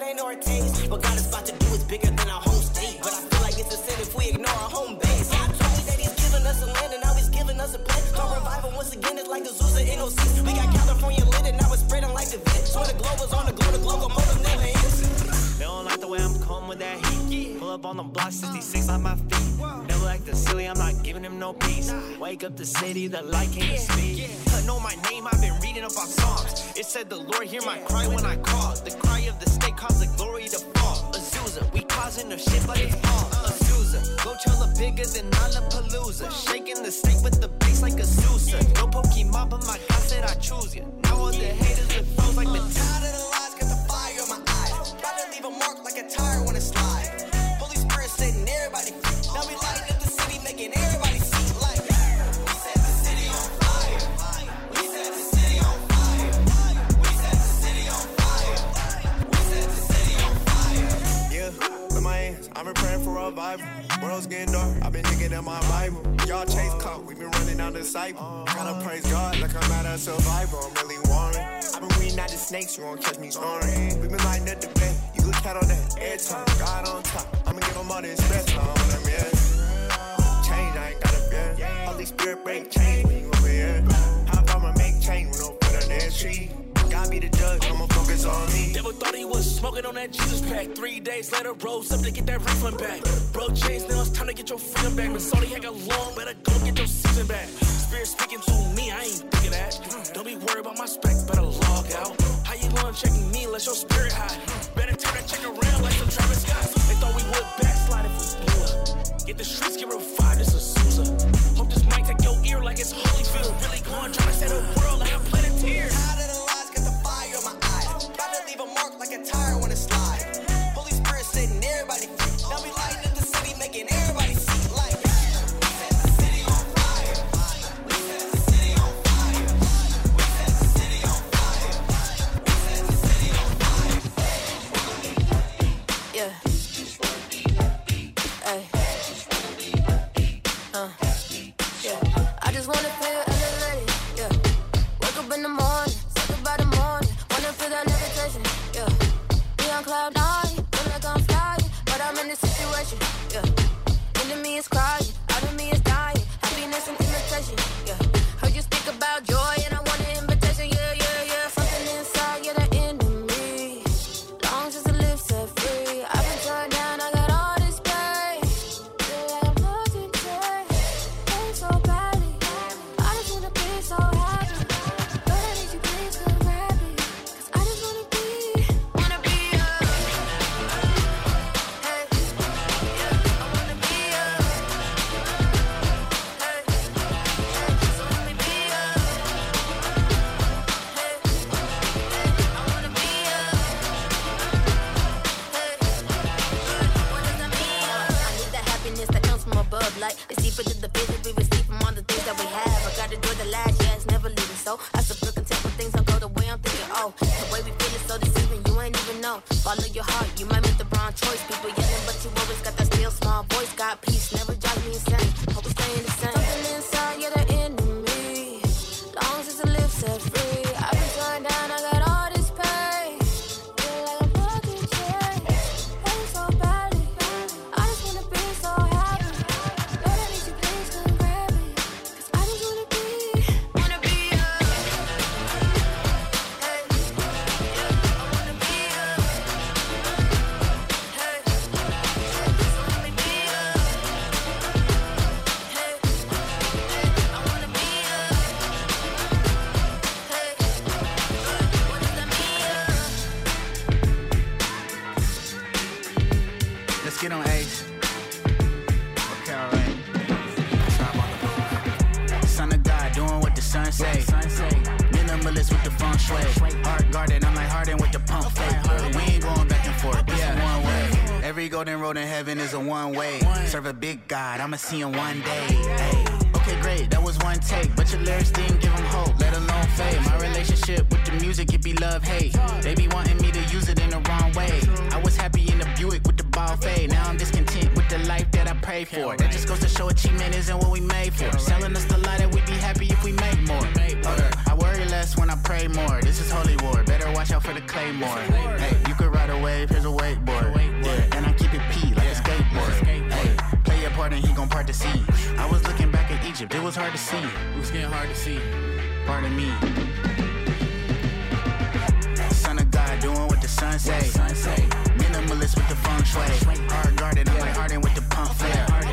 that, ain't no taste. What God is about to do is bigger than our home state. But I feel like it's a sin if we ignore our home base. God told me that he's giving us a land and now he's giving us a plan. Don't once again, it's like Zeus of NOC. We got California lit and now it's spreading like the vent. So the globe is on the globe, the globe, motive never ends. They don't like the way I'm coming with that heat. Pull up on the block, 66 on my feet. The silly, I'm not giving him no peace. Wake up the city, the light came to speak. I know my name, I've been reading up on Psalms. It said the Lord hear my cry when I call. The cry of the state caused the glory to fall. Azusa, we causing the shit like it's all. Azusa, go Coachella bigger than Lollapalooza. Shaking the state with the bass like a Sousa. No Pokemon, but my God said I choose you. Now all the haters are froze like the uh. tide of the lies, got the fire in my eyes. About to leave a mark like a tire getting dark, I've been digging in my Bible. Y'all chase caught, we been running down the cycle. Gotta praise God like I'm at a survivor. I'm really warring. I've been weeding out the snakes, you won't catch me snoring. We been lighting up the bed, you can count on that every time. God on top, I'ma give them all this best on them, yeah. Change, I ain't got a fear. Holy Spirit break change when you over here. How I'ma make change when no put on that tree? God be the judge, I'ma focus on me. Devil thought he was smoking on that Jesus pack. Three days later, rose up to get that refund back. Bro, chase, now it's time to get your freedom back. But Saudi had got long, better go get your season back. Spirit speaking to me, I ain't thinking that. Don't be worried about my specs, better log out. How you gonna check me unless your spirit high? Better turn that check around like some Travis Scott. They thought we would backslide if we blew up. Get the streets, get revived, this is Sousa. Hope this mic take your ear like it's Holyfield. Really going, trying to set a heaven is a one way. Serve a big God, I'ma see him one day. Hey. Okay, great, that was one take. But your lyrics didn't give him hope, let alone fade. My relationship with the music, it be love, hate. They be wanting me to use it in the wrong way. I was happy in the Buick with the ball fade. Now I'm discontent with the life that I pray for. That just goes to show achievement isn't what we made for. Selling us the lie that we'd be happy if we make more. I worry less when I pray more. This is holy war. Better watch out for the claymore. Hey, you could ride a wave, here's a wakeboard. Hey, play your part and he gon' part the sea. I was looking back at Egypt, it was hard to see. It was getting hard to see. Pardon me. Son of God, doing what the sun say. Minimalist with the feng shui. Hard guarded, I'm like Harden with the pump flare.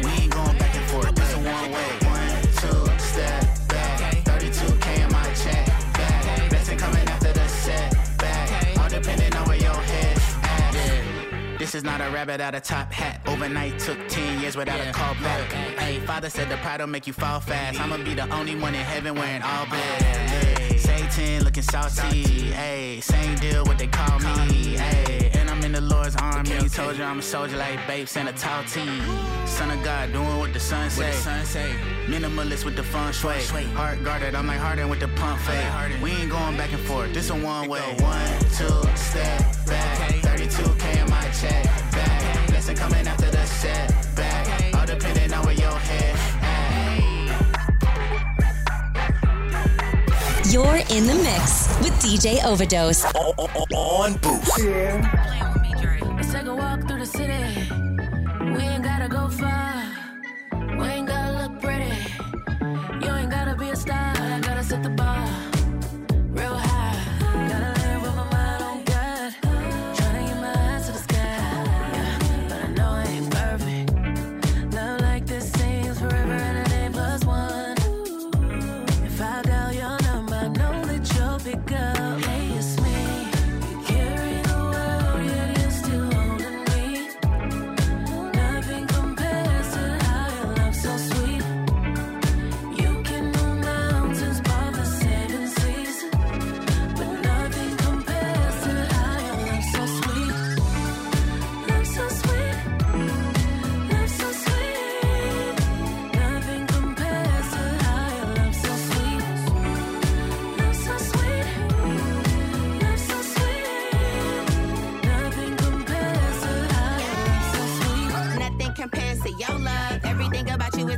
This is not a rabbit out of top hat. Overnight took 10 years without a call back. Hey, father said the pride will make you fall fast. I'ma be the only one in heaven wearing all black. Hey, Satan looking saucy. Hey, same deal what they call me. Hey, and I'm in the Lord's army. Told you I'm a soldier like babes and a tall T. Son of God, doing what the sun say. Minimalist with the feng shui. Heart guarded, I'm like Harden with the pump fade. We ain't going back and forth. This a one way. One, two, step check back. Blessing coming after the setback. All depending on where your head at. You're in the mix with DJ Overdose. On boost. Let's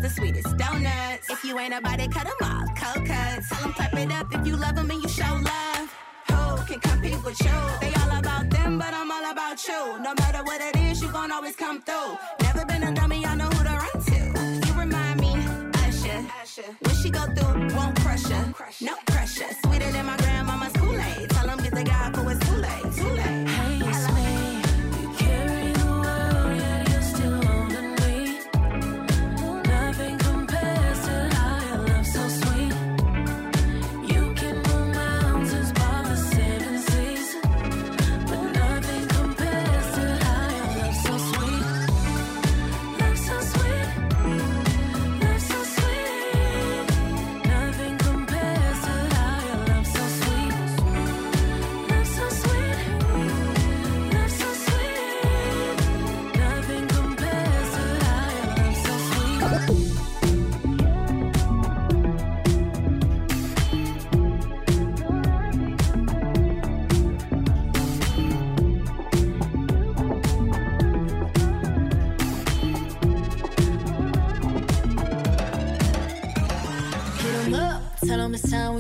the sweetest donuts. If you ain't about it, cut them off. Cold cuts. Tell them clap it up if you love them and you show love. Who can compete with you? They all about them, but I'm all about you. No matter what it is, you gon' always come through. Never been a dummy, I know who to run to. You remind me, Usher. When she go through, won't crush her. No pressure. Sweeter than my grandmama's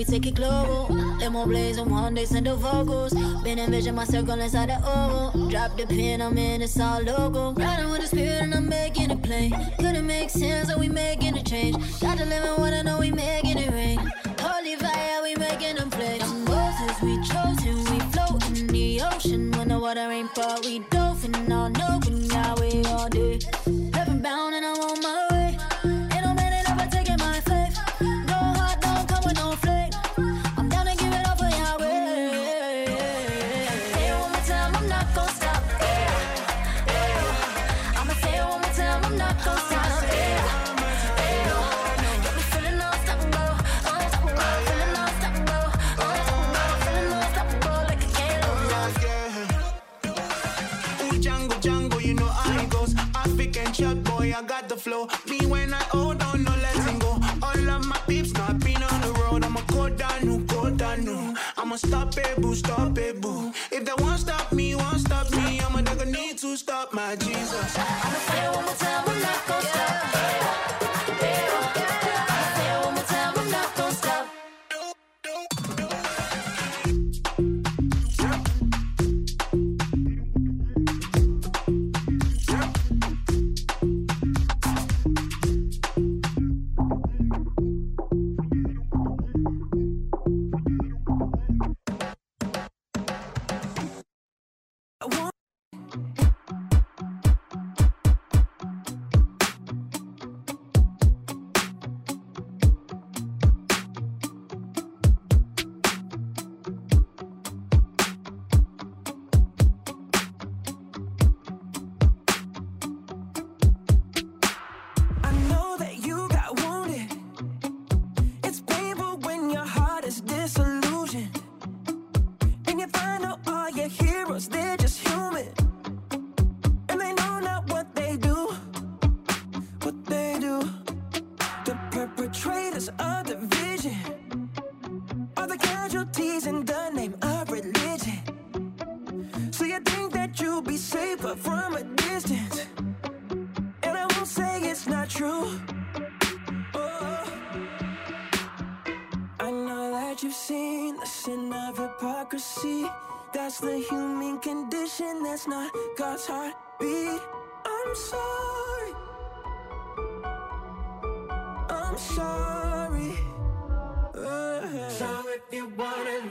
take it global. More blaze on one day, send the vocals. Been envision my circle inside the oval. Drop the pin, I'm in, it's all logo. Riding with the spirit and I'm making it plain. Couldn't make sense, so we making a change. Got to live in what I know we making it rain. casualties in the name of religion. So you think that you'll be safer from a distance. And I won't say it's not true. Oh. you've seen the sin of hypocrisy. That's the human condition, that's not God's heartbeat. I'm sorry. I'm sorry you wanted.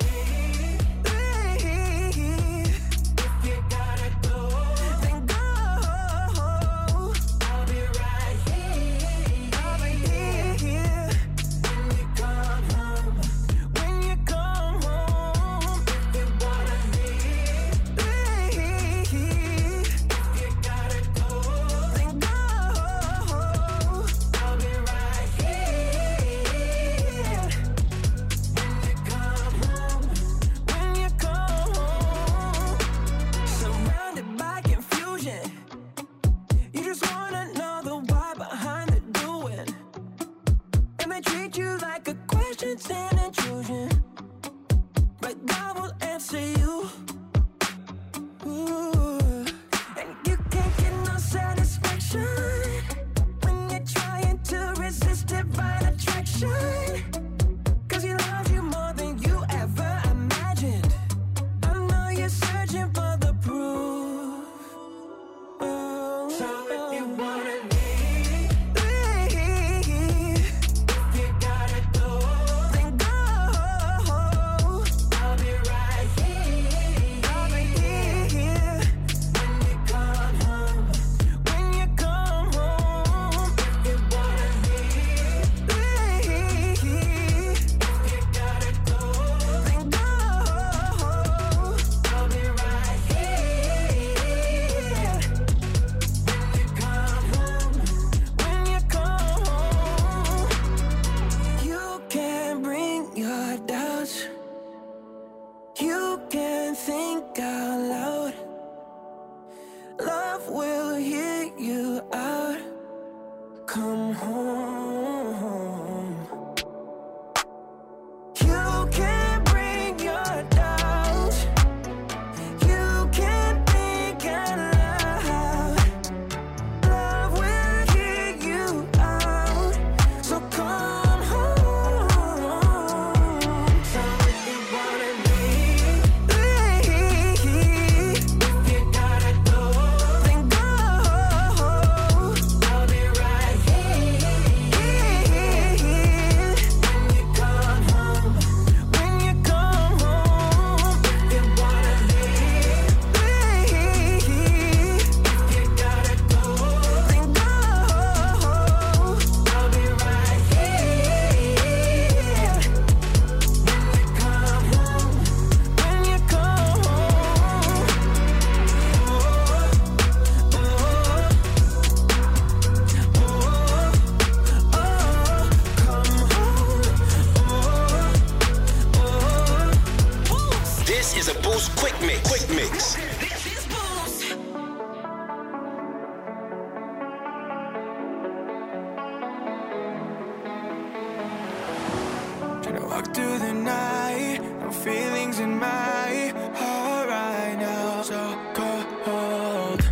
through the night. No feelings in my heart right now. So cold.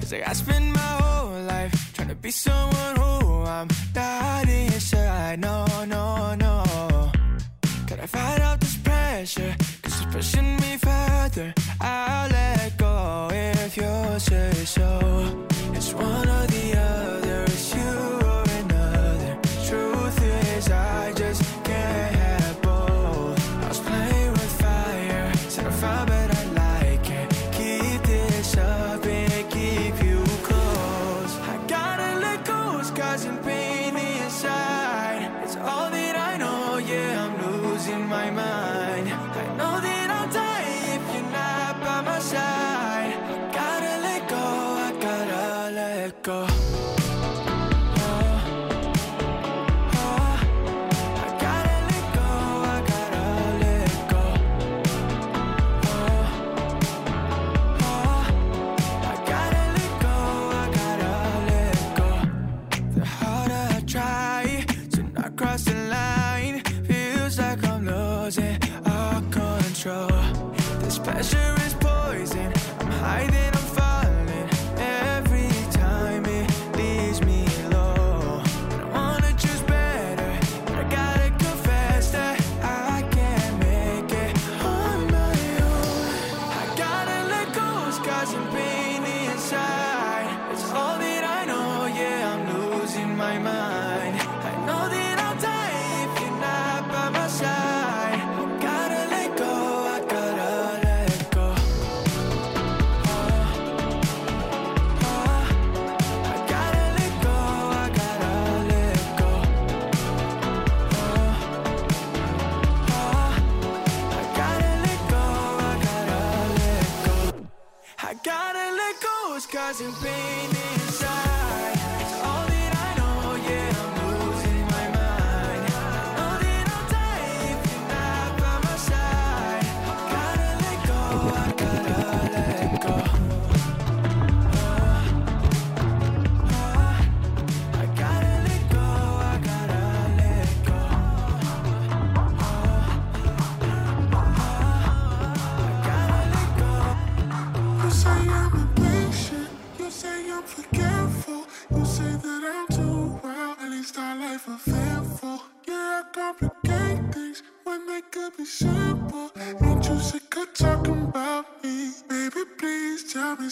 It's like I spend my whole life trying to be someone who I'm not inside. No, no, no. Gotta fight off this pressure, cause it's pushing me.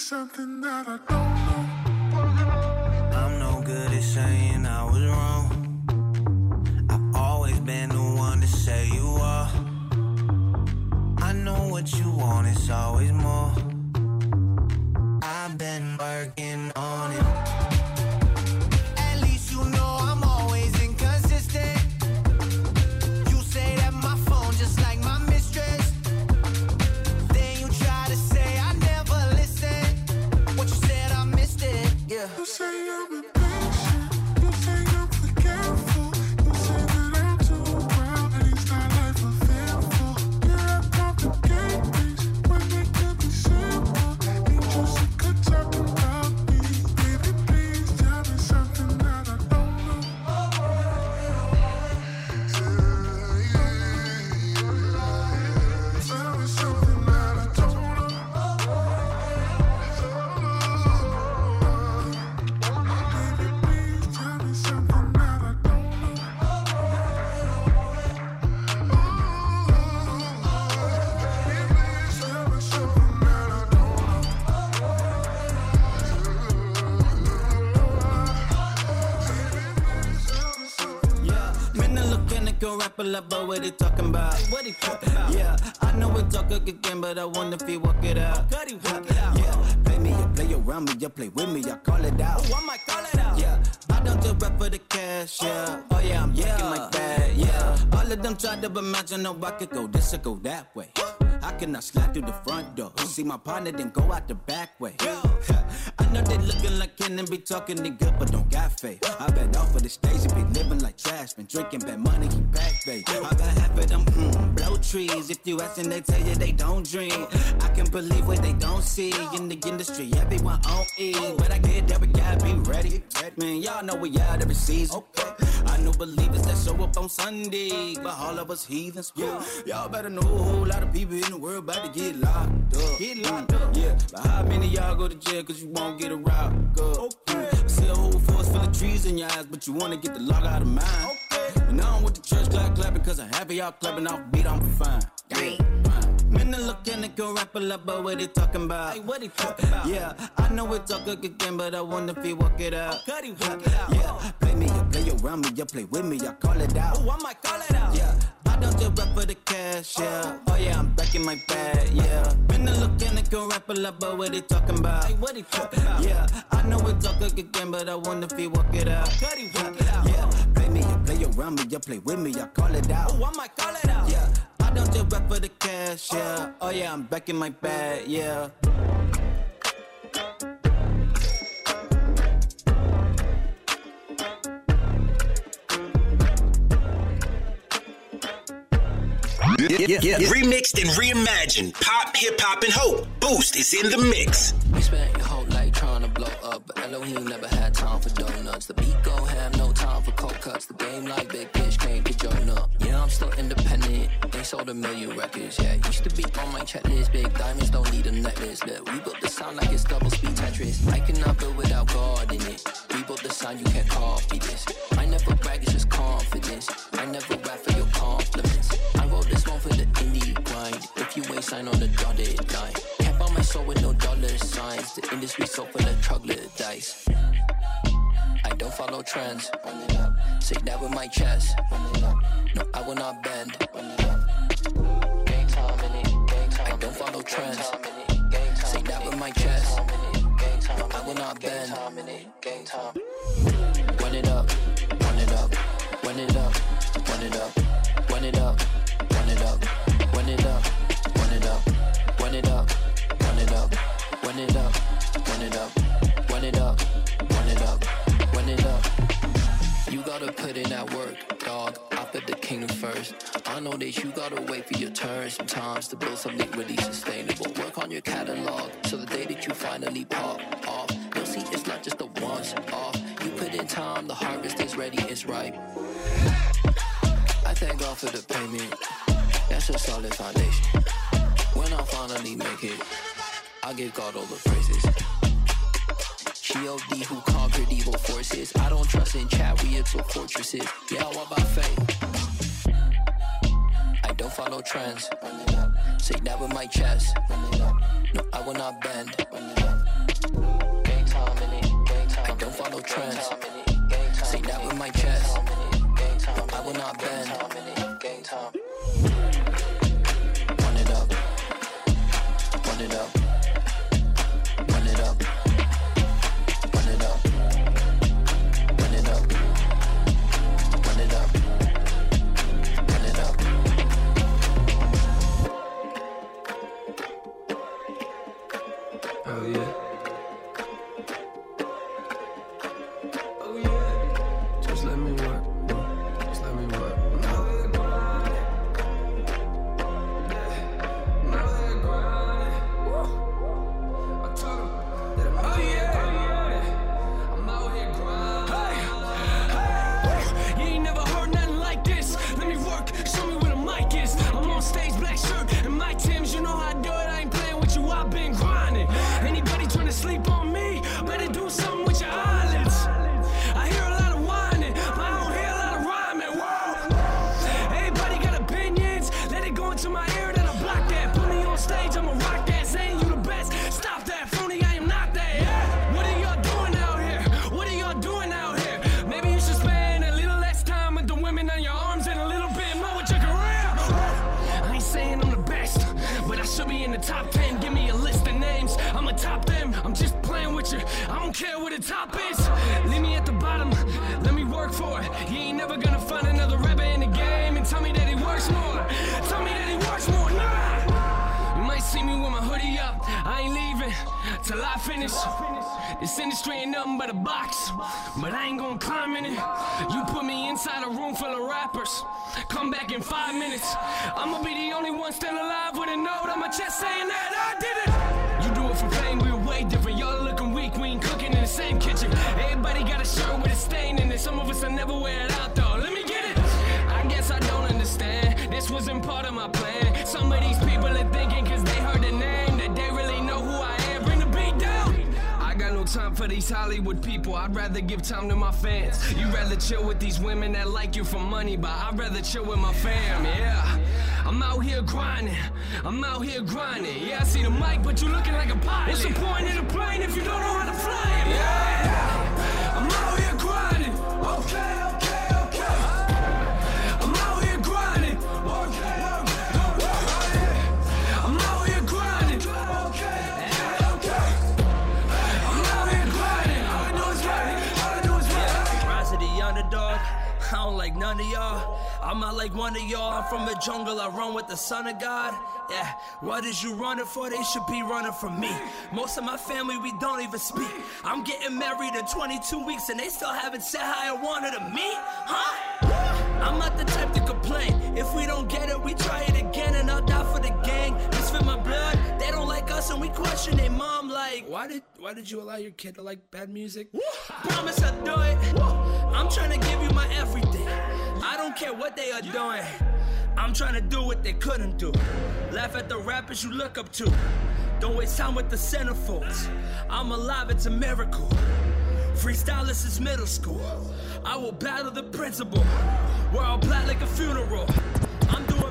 Something that I don't rapper lover, what he talking about? What he talking about? Yeah, I know we talk again, but I wonder if he walk it out. Could he walk it out? Yeah, play me, you play around me, you play with me, I call it out. Oh, I might call it out. Yeah, I don't just rap for the cash, yeah. Oh yeah, I'm yeah. my bag, yeah. All of them try to imagine, no, I could go this or go that way. I cannot slide through the front door. See my partner, then go out the back way. Know they looking like Ken and be talking they good, but don't got faith. I bet off of the stage and be living like trash, been drinking bad money, keep back, babe. I got half of them mm, blow trees. If you ask them, they tell you they don't dream. I can believe what they don't see in the industry. Everyone on E, but I get that we gotta be ready. Man, y'all know we out every season. Okay. I know believers that show up on Sunday, but all of us heathens. Yeah, y'all better know a whole lot of people in the world about to get locked up. Get locked up. Yeah, but how many y'all go to jail cause you won't get a rock up? Okay. See a whole forest full of trees in your eyes, but you wanna get the lock out of mine. Okay. And I don't want the church clap clapping cause I have y'all clapping off beat, I'm fine. Yeah. Man, I look and they go rap a lot, but what they talking about? Hey, what he talking about? Yeah, I know we talk again, but I wonder if he walk it out. Could he walk it out? Yeah, play me, you play around me, you play with me, I call it out. Oh, I might call it out. Yeah, I don't just rap for the cash, yeah. Oh yeah, I'm back in my bag, yeah. Man, I look and they go rap a lot, but what they talking about? Hey, what he talking about? Yeah, I know we talk again, but I wonder if he walk it out. Could he walk it out? Yeah, play me, you play around me, you play with me, I call it out. Oh, I might call it out. Yeah. I don't just rap for the cash, yeah. Oh yeah, I'm back in my bag, yeah. Yeah, yeah, Remixed and reimagined. Pop, hip hop, and hope. Boost is in the mix. We spent your whole life trying to blow up, but Elohim never had time for donuts. The beat go ham, no time for cold cuts. The game like big fish can't get your nut. Yeah, I'm still independent. They sold a million records. Yeah, used to be on my checklist. Big diamonds don't need a necklace. Look, we built the sound like it's double speed Tetris. I cannot build without God in it. We built the sound, you can't copy this. I never brag, it's just confidence. I never Signed on the dotted line, can't buy my soul with no dollar signs. The industry so full of troglodytes. I don't follow trends. Say that with my chest. No, I will not bend. I don't follow trends. Say that with my chest. I will not bend. Run it up, run it up, run it up, run it up, run it up, run it up, run it up, first. I know that you gotta wait for your turn sometimes to build something really sustainable. Work on your catalog so the day that you finally pop off, you'll see it's not just a once off. You put in time, the harvest is ready, it's ripe. I thank God for the payment. That's a solid foundation. When I finally make it, I give God all the praises. G.O.D. who conquered evil forces. I don't trust in chariots or fortresses. Yeah, walk by faith. Follow trends. Say that with my chest. No, I will not bend. I don't follow trends. Say that with my chest. No, I will not bend. Run it up. Run it up. Till I finish. This industry ain't nothing but a box, but I ain't gonna climb in it. You put me inside a room full of rappers. Come back in five minutes. I'ma be the only one still alive with a note on my chest saying that I did it. You do it for fame, we're way different. Y'all looking weak, we ain't cooking in the same kitchen. Everybody got a shirt with a stain in it. Some of us will never wear it out though. Let me get it. I guess I don't understand. This wasn't part of my plan. Some of these for these Hollywood people. I'd rather give time to my fans. You'd rather chill with these women that like you for money, but I'd rather chill with my fam, yeah. I'm out here grinding. I'm out here grinding. Yeah, I see the mic, but you're looking like a pilot. What's the point of the plane if you don't know how to fly it? Yeah. I'm not like one of y'all. I'm from the jungle. I run with the son of God. Yeah, what is you running for? They should be running from me. Most of my family, we don't even speak. I'm getting married in 22 weeks and they still haven't said how I wanted to meet. Huh? I'm not the type to complain. If we don't get it, we try it again and I'll die for the gang. This for my blood. They don't like us and we question their mom like. why did why did you allow your kid to like bad music? Promise I'll do it. I'm trying to give you my everything. I don't care what they are doing. I'm trying to do what they couldn't do. Laugh at the rappers you look up to. Don't waste time with the centerfolds. I'm alive, it's a miracle. Freestylist is middle school. I will battle the principle. We're all black like a funeral. I'm doing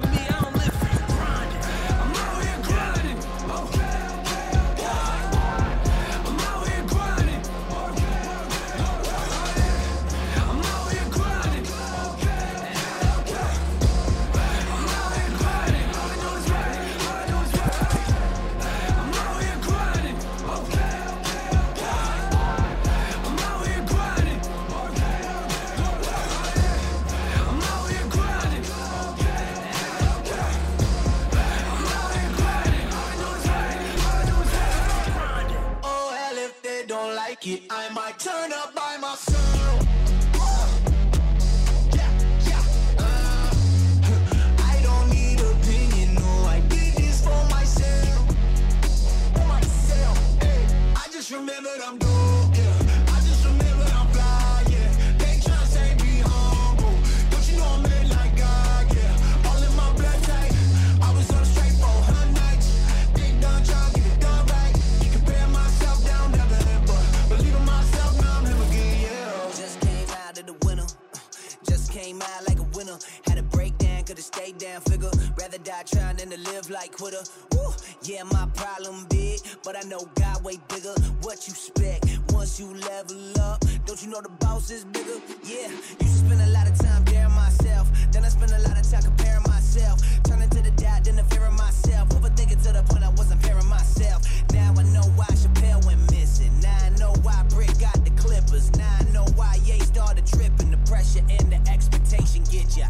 than to live quitter. Woo, yeah, my problem big, but I know God way bigger. What you expect once you level up? Don't you know the boss is bigger? Yeah, used to spend a lot of time daring myself. Then I spend a lot of time comparing myself. Turning to the doubt, then the fear of myself. Overthinking to the point I wasn't pairing myself. Now I know why Chappelle went missing. Now I know why Brick got the Clippers. Now I know why Ye started tripping. The pressure and the expectation get ya.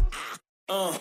Ah. Uh.